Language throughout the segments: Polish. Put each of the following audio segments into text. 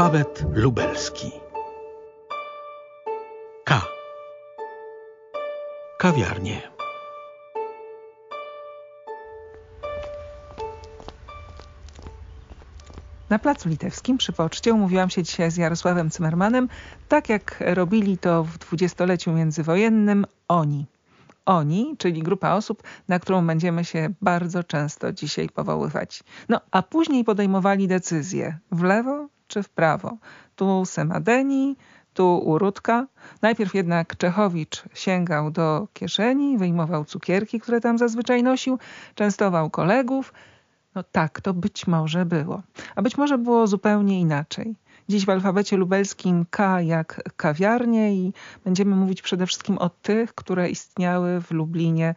Alfabet lubelski. K. Kawiarnie. Na Placu Litewskim przy poczcie umówiłam się dzisiaj z Jarosławem Cymermanem, tak jak robili to w dwudziestoleciu międzywojennym oni. Oni, czyli grupa osób, na którą będziemy się bardzo często dzisiaj powoływać. No, a później podejmowali decyzje w lewo czy w prawo. Tu Semadeni, tu Urudka. Najpierw jednak Czechowicz sięgał do kieszeni, wyjmował cukierki, które tam zazwyczaj nosił, częstował kolegów. No tak, to być może było. A być może było zupełnie inaczej. Dziś w alfabecie lubelskim K jak kawiarnie i będziemy mówić przede wszystkim o tych, które istniały w Lublinie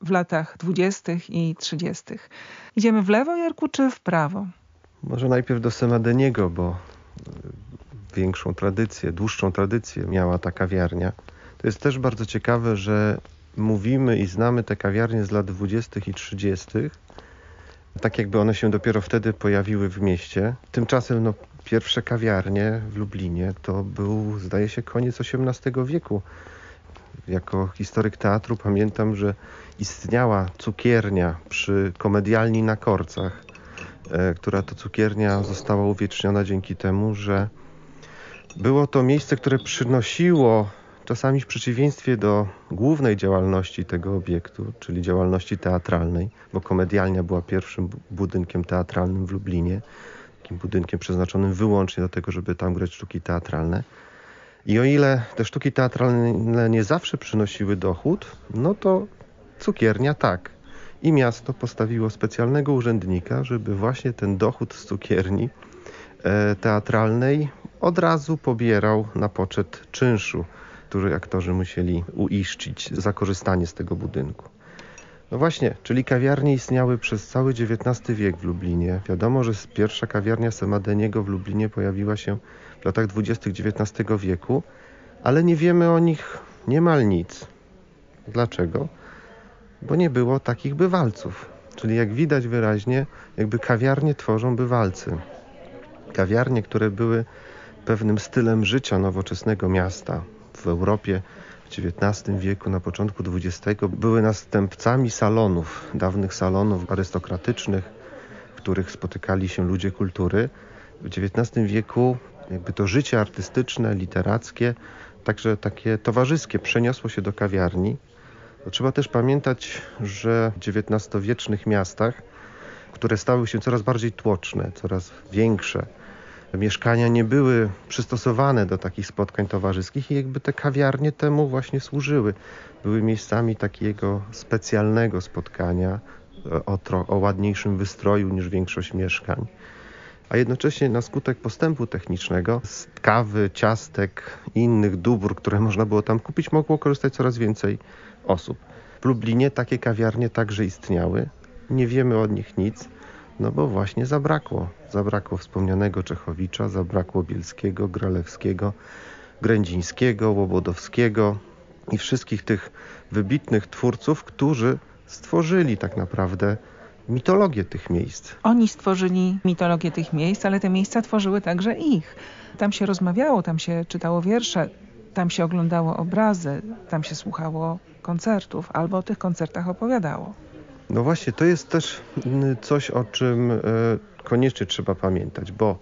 w latach dwudziestych i trzydziestych. Idziemy w lewo, Jarku, czy w prawo? Może najpierw do Semadeniego, bo większą tradycję, dłuższą tradycję miała ta kawiarnia. To jest też bardzo ciekawe, że mówimy i znamy te kawiarnie z lat 20. i 30., tak jakby one się dopiero wtedy pojawiły w mieście. Tymczasem no, pierwsze kawiarnie w Lublinie to był, zdaje się, koniec XVIII wieku. Jako historyk teatru pamiętam, że istniała cukiernia przy komedialni na Korcach, e, która to cukiernia została uwieczniona dzięki temu, że było to miejsce, które przynosiło czasami w przeciwieństwie do głównej działalności tego obiektu, czyli działalności teatralnej, bo komedialnia była pierwszym budynkiem teatralnym w Lublinie, takim budynkiem przeznaczonym wyłącznie do tego, żeby tam grać sztuki teatralne. I o ile te sztuki teatralne nie zawsze przynosiły dochód, no to cukiernia tak. I miasto postawiło specjalnego urzędnika, żeby właśnie ten dochód z cukierni e, teatralnej od razu pobierał na poczet czynszu, który aktorzy musieli uiszczyć za korzystanie z tego budynku. No właśnie, czyli kawiarnie istniały przez cały XIX wiek w Lublinie. Wiadomo, że pierwsza kawiarnia Semadeniego w Lublinie pojawiła się w latach XX XIX wieku, ale nie wiemy o nich niemal nic. Dlaczego? Bo nie było takich bywalców. Czyli jak widać wyraźnie, jakby kawiarnie tworzą bywalcy. Kawiarnie, które były pewnym stylem życia nowoczesnego miasta w Europie w XIX wieku, na początku XX były następcami salonów, dawnych salonów arystokratycznych, w których spotykali się ludzie kultury. W XIX wieku jakby to życie artystyczne, literackie, także takie towarzyskie przeniosło się do kawiarni. Trzeba też pamiętać, że w XIX-wiecznych miastach, które stały się coraz bardziej tłoczne, coraz większe, mieszkania nie były przystosowane do takich spotkań towarzyskich i jakby te kawiarnie temu właśnie służyły. Były miejscami takiego specjalnego spotkania o, o ładniejszym wystroju niż większość mieszkań. A jednocześnie na skutek postępu technicznego z kawy, ciastek i innych dóbr, które można było tam kupić, mogło korzystać coraz więcej osób. W Lublinie takie kawiarnie także istniały. Nie wiemy od nich nic no bo właśnie zabrakło. Zabrakło wspomnianego Czechowicza, zabrakło Bielskiego, Gralewskiego, Grędzińskiego, Łobodowskiego i wszystkich tych wybitnych twórców, którzy stworzyli tak naprawdę mitologię tych miejsc. Oni stworzyli mitologię tych miejsc, ale te miejsca tworzyły także ich. Tam się rozmawiało, tam się czytało wiersze, tam się oglądało obrazy, tam się słuchało koncertów albo o tych koncertach opowiadało. No właśnie, to jest też mm, coś, o czym e, koniecznie trzeba pamiętać, bo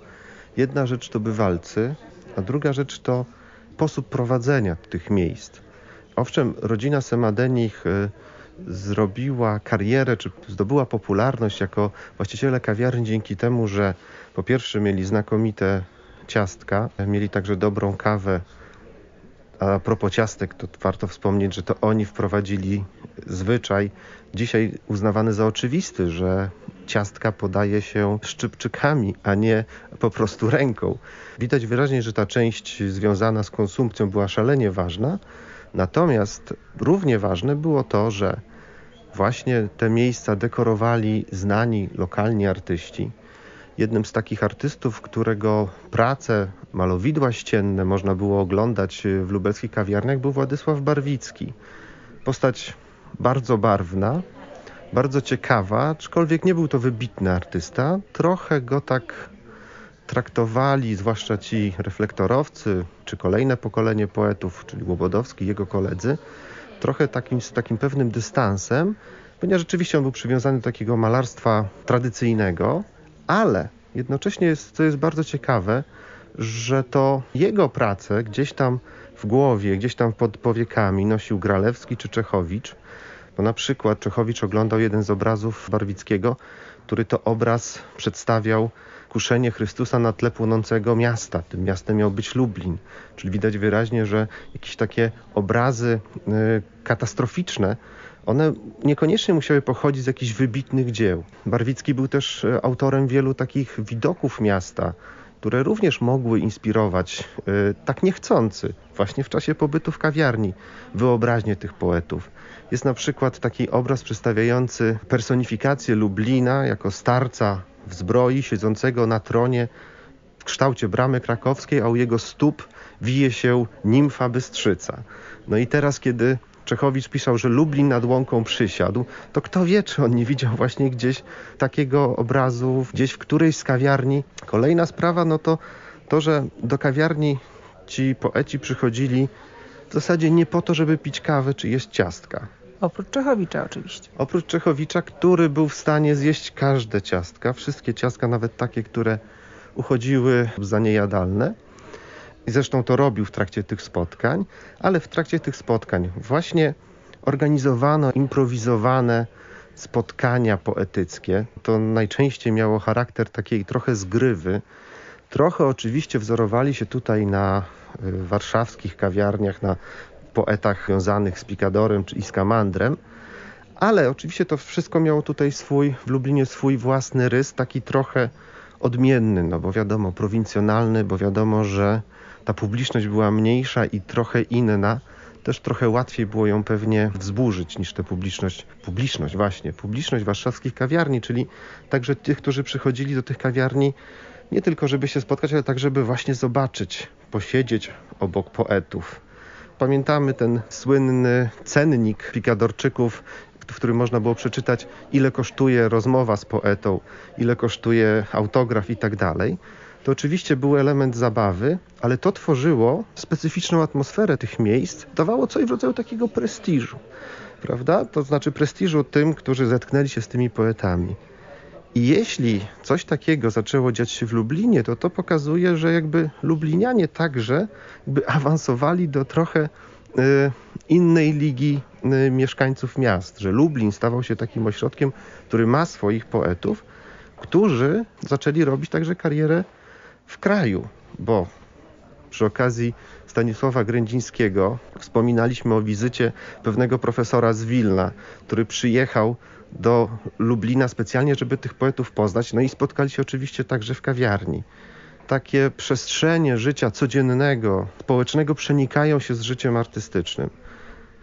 jedna rzecz to bywalcy, a druga rzecz to sposób prowadzenia tych miejsc. Owszem, rodzina Semadenich e, zrobiła karierę, czy zdobyła popularność jako właściciele kawiarni dzięki temu, że po pierwsze mieli znakomite ciastka, mieli także dobrą kawę. A propos ciastek, to warto wspomnieć, że to oni wprowadzili zwyczaj dzisiaj uznawany za oczywisty, że ciastka podaje się szczypczykami, a nie po prostu ręką. Widać wyraźnie, że ta część związana z konsumpcją była szalenie ważna, natomiast równie ważne było to, że właśnie te miejsca dekorowali znani lokalni artyści. Jednym z takich artystów, którego prace, malowidła ścienne można było oglądać w lubelskich kawiarniach, był Władysław Barwicki. Postać bardzo barwna, bardzo ciekawa, aczkolwiek nie był to wybitny artysta. Trochę go tak traktowali, zwłaszcza ci reflektorowcy, czy kolejne pokolenie poetów, czyli Łobodowski jego koledzy, trochę takim, z takim pewnym dystansem, ponieważ rzeczywiście on był przywiązany do takiego malarstwa tradycyjnego, ale jednocześnie jest, co jest bardzo ciekawe, że to jego pracę gdzieś tam w głowie, gdzieś tam pod powiekami nosił Gralewski czy Czechowicz, bo na przykład Czechowicz oglądał jeden z obrazów Barwickiego, który to obraz przedstawiał kuszenie Chrystusa na tle płonącego miasta. Tym miastem miał być Lublin. Czyli widać wyraźnie, że jakieś takie obrazy y, katastroficzne, one niekoniecznie musiały pochodzić z jakichś wybitnych dzieł. Barwicki był też y, autorem wielu takich widoków miasta, które również mogły inspirować, y, tak niechcący, właśnie w czasie pobytu w kawiarni, wyobraźnię tych poetów. Jest na przykład taki obraz przedstawiający personifikację Lublina jako starca w zbroi, siedzącego na tronie w kształcie bramy krakowskiej, a u jego stóp wije się nimfa bystrzyca. No i teraz, kiedy Czechowicz pisał, że Lublin nad łąką przysiadł, to kto wie, czy on nie widział właśnie gdzieś takiego obrazu, gdzieś w którejś z kawiarni. Kolejna sprawa, no to to, że do kawiarni ci poeci przychodzili w zasadzie nie po to, żeby pić kawę czy jeść ciastka. Oprócz Czechowicza oczywiście. Oprócz Czechowicza, który był w stanie zjeść każde ciastka, wszystkie ciastka, nawet takie, które uchodziły za niejadalne. I zresztą to robił w trakcie tych spotkań, ale w trakcie tych spotkań właśnie organizowano improwizowane spotkania poetyckie. To najczęściej miało charakter takiej trochę zgrywy. Trochę oczywiście wzorowali się tutaj na y, warszawskich kawiarniach, na poetach związanych z Pikadorem czy Iskamandrem, ale oczywiście to wszystko miało tutaj swój, w Lublinie swój własny rys, taki trochę odmienny, no bo wiadomo, prowincjonalny, bo wiadomo, że ta publiczność była mniejsza i trochę inna. Też trochę łatwiej było ją pewnie wzburzyć niż tę publiczność, publiczność właśnie, publiczność warszawskich kawiarni, czyli także tych, którzy przychodzili do tych kawiarni nie tylko, żeby się spotkać, ale tak, żeby właśnie zobaczyć, posiedzieć obok poetów, Pamiętamy ten słynny cennik Pikadorczyków, w którym można było przeczytać, ile kosztuje rozmowa z poetą, ile kosztuje autograf i tak dalej. To oczywiście był element zabawy, ale to tworzyło specyficzną atmosferę tych miejsc, dawało coś w rodzaju takiego prestiżu, prawda? To znaczy prestiżu tym, którzy zetknęli się z tymi poetami. I jeśli coś takiego zaczęło dziać się w Lublinie, to to pokazuje, że jakby Lublinianie także jakby awansowali do trochę y, innej ligi y, mieszkańców miast, że Lublin stawał się takim ośrodkiem, który ma swoich poetów, którzy zaczęli robić także karierę w kraju, bo przy okazji Stanisława Grędzińskiego wspominaliśmy o wizycie pewnego profesora z Wilna, który przyjechał do Lublina specjalnie, żeby tych poetów poznać. No i spotkali się oczywiście także w kawiarni. Takie przestrzenie życia codziennego, społecznego przenikają się z życiem artystycznym.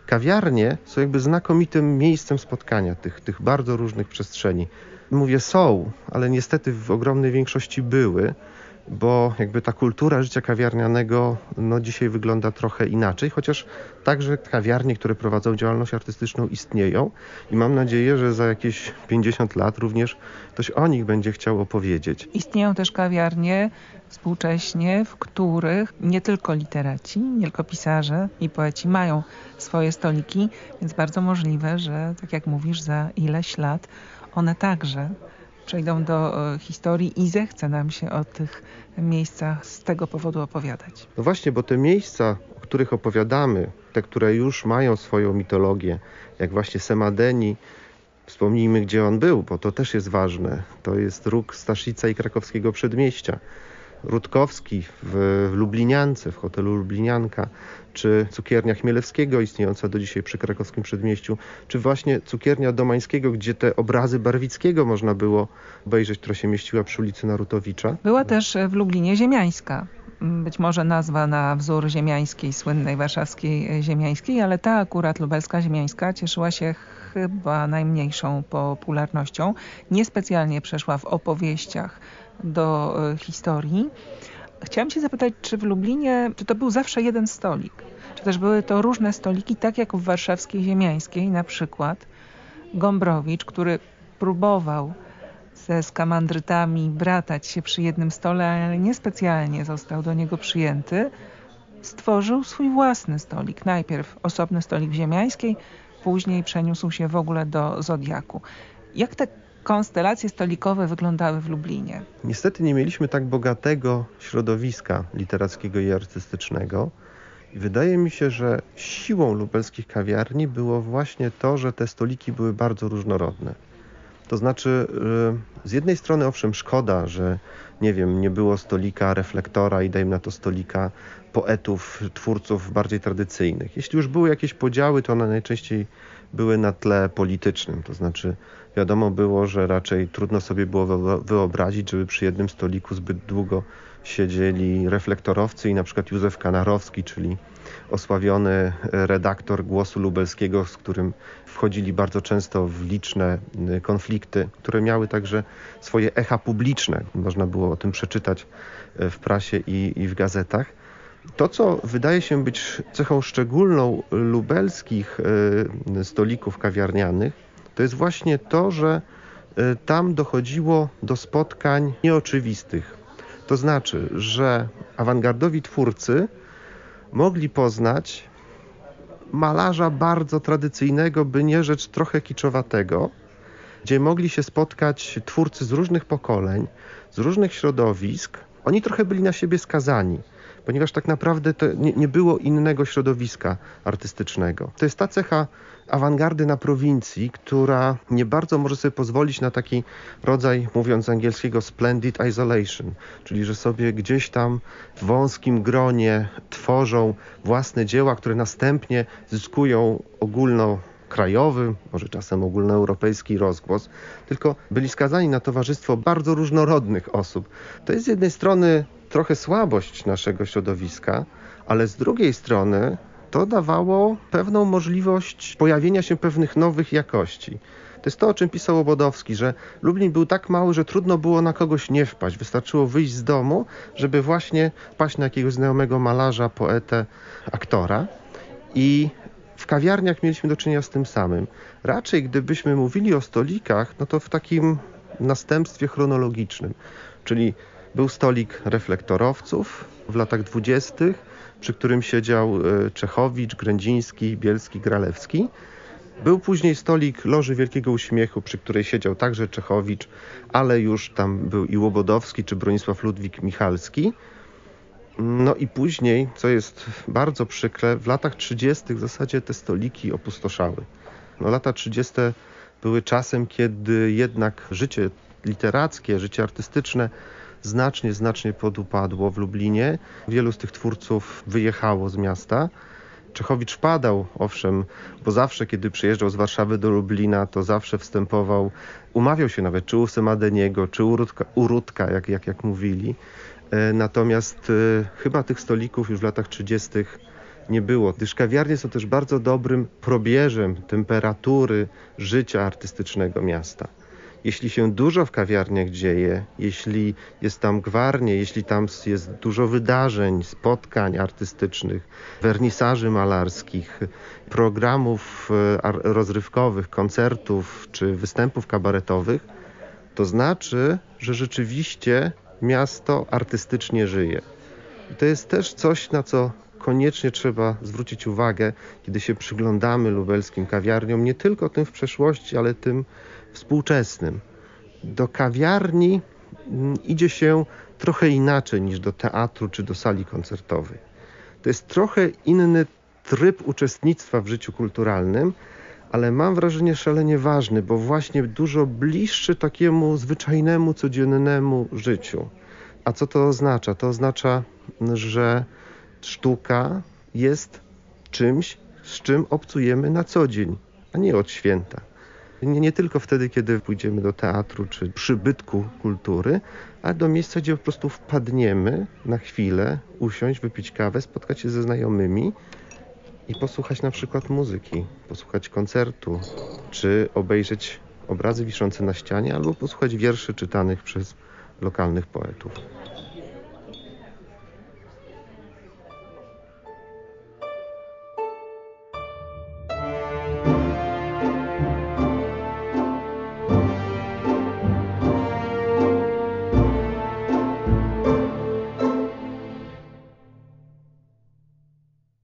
Kawiarnie są jakby znakomitym miejscem spotkania tych, tych bardzo różnych przestrzeni. Mówię są, ale niestety w ogromnej większości były bo jakby ta kultura życia kawiarnianego no dzisiaj wygląda trochę inaczej, chociaż także kawiarnie, które prowadzą działalność artystyczną istnieją i mam nadzieję, że za jakieś 50 lat również ktoś o nich będzie chciał opowiedzieć. Istnieją też kawiarnie współcześnie, w których nie tylko literaci, nie tylko pisarze i poeci mają swoje stoliki, więc bardzo możliwe, że tak jak mówisz, za ileś lat one także przejdą do e, historii i zechce nam się o tych miejscach z tego powodu opowiadać. No właśnie, bo te miejsca, o których opowiadamy, te, które już mają swoją mitologię, jak właśnie Semadeni, wspomnijmy, gdzie on był, bo to też jest ważne. To jest róg Staszica i krakowskiego przedmieścia. Rutkowski w, Lubliniance, w hotelu Lublinianka, czy cukiernia Chmielewskiego istniejąca do dzisiaj przy krakowskim przedmieściu, czy właśnie cukiernia Domańskiego, gdzie te obrazy Barwickiego można było obejrzeć, która się mieściła przy ulicy Narutowicza. Była też w Lublinie Ziemiańska. Być może nazwa na wzór ziemiańskiej, słynnej warszawskiej ziemiańskiej, ale ta akurat lubelska ziemiańska cieszyła się chyba najmniejszą popularnością. Niespecjalnie przeszła w opowieściach do e, historii. Chciałam się zapytać, czy w Lublinie, czy to był zawsze jeden stolik? Czy też były to różne stoliki, tak jak w warszawskiej ziemiańskiej, na przykład Gombrowicz, który próbował ze skamandrytami bratać się przy jednym stole, ale niespecjalnie został do niego przyjęty, stworzył swój własny stolik. Najpierw osobny stolik w Ziemiańskiej, później przeniósł się w ogóle do Zodiaku. Jak te konstelacje stolikowe wyglądały w Lublinie? Niestety nie mieliśmy tak bogatego środowiska literackiego i artystycznego. I wydaje mi się, że siłą lubelskich kawiarni było właśnie to, że te stoliki były bardzo różnorodne. To znaczy, z jednej strony owszem szkoda, że nie wiem, nie było stolika reflektora i dajmy na to stolika poetów, twórców bardziej tradycyjnych. Jeśli już były jakieś podziały, to one najczęściej były na tle politycznym. To znaczy, wiadomo było, że raczej trudno sobie było wyobrazić, żeby przy jednym stoliku zbyt długo siedzieli reflektorowcy i na przykład Józef Kanarowski, czyli osławiony redaktor Głosu Lubelskiego, z którym wchodzili bardzo często w liczne y, konflikty, które miały także swoje echa publiczne. Można było o tym przeczytać y, w prasie i, i w gazetach. To, co wydaje się być cechą szczególną lubelskich y, stolików kawiarnianych, to jest właśnie to, że tam dochodziło do spotkań nieoczywistych. To znaczy, że awangardowi twórcy mogli poznać malarza bardzo tradycyjnego, by nie rzecz trochę kiczowatego, gdzie mogli się spotkać twórcy z różnych pokoleń, z różnych środowisk. Oni trochę byli na siebie skazani ponieważ tak naprawdę to nie, nie było innego środowiska artystycznego. To jest ta cecha awangardy na prowincji, która nie bardzo może sobie pozwolić na taki rodzaj, mówiąc z angielskiego, splendid isolation, czyli że sobie gdzieś tam w wąskim gronie tworzą własne dzieła, które następnie zyskują ogólno krajowy, może czasem ogólnoeuropejski rozgłos, tylko byli skazani na towarzystwo bardzo różnorodnych osób. To jest z jednej strony trochę słabość naszego środowiska, ale z drugiej strony to dawało pewną możliwość pojawienia się pewnych nowych jakości. To jest to, o czym pisał Obodowski, że Lublin był tak mały, że trudno było na kogoś nie wpaść. Wystarczyło wyjść z domu, żeby właśnie wpaść na jakiegoś znajomego malarza, poetę, aktora. I w kawiarniach mieliśmy do czynienia z tym samym. Raczej gdybyśmy mówili o stolikach, no to w takim następstwie chronologicznym, czyli był stolik reflektorowców w latach dwudziestych, przy którym siedział e, Czechowicz, Grędziński, Bielski, Gralewski. Był później stolik Loży Wielkiego Uśmiechu, przy której siedział także Czechowicz, ale już tam był i Łobodowski czy Bronisław Ludwik Michalski. No i później, co jest bardzo przykre, w latach 30. w zasadzie te stoliki opustoszały. No, lata 30. były czasem, kiedy jednak życie literackie, życie artystyczne znacznie, znacznie podupadło w Lublinie. Wielu z tych twórców wyjechało z miasta. Czechowicz wpadał, owszem, bo zawsze, kiedy przyjeżdżał z Warszawy do Lublina, to zawsze wstępował, umawiał się nawet, czy u Semadeniego, czy u u jak, jak, jak mówili. E, natomiast e, chyba tych stolików już w latach 30. nie było, gdyż kawiarnie są też bardzo dobrym probierzem temperatury życia artystycznego miasta jeśli się dużo w kawiarniach dzieje, jeśli jest tam gwarnie, jeśli tam jest dużo wydarzeń, spotkań artystycznych, wernisaży malarskich, programów e, rozrywkowych, koncertów czy występów kabaretowych, to znaczy, że rzeczywiście miasto artystycznie żyje. To jest też coś, na co koniecznie trzeba zwrócić uwagę, kiedy się przyglądamy lubelskim kawiarniom, nie tylko tym w przeszłości, ale tym współczesnym. Do kawiarni mm, idzie się trochę inaczej niż do teatru czy do sali koncertowej. To jest trochę inny tryb uczestnictwa w życiu kulturalnym, ale mam wrażenie szalenie ważny, bo właśnie dużo bliższy takiemu zwyczajnemu, codziennemu życiu. A co to oznacza? To oznacza, że sztuka jest czymś, z czym obcujemy na co dzień, a nie od święta. Nie, nie tylko wtedy, kiedy pójdziemy do teatru czy przybytku kultury, ale do miejsca, gdzie po prostu wpadniemy na chwilę, usiąść, wypić kawę, spotkać się ze znajomymi i posłuchać na przykład muzyki, posłuchać koncertu, czy obejrzeć obrazy wiszące na ścianie, albo posłuchać wierszy czytanych przez lokalnych poetów.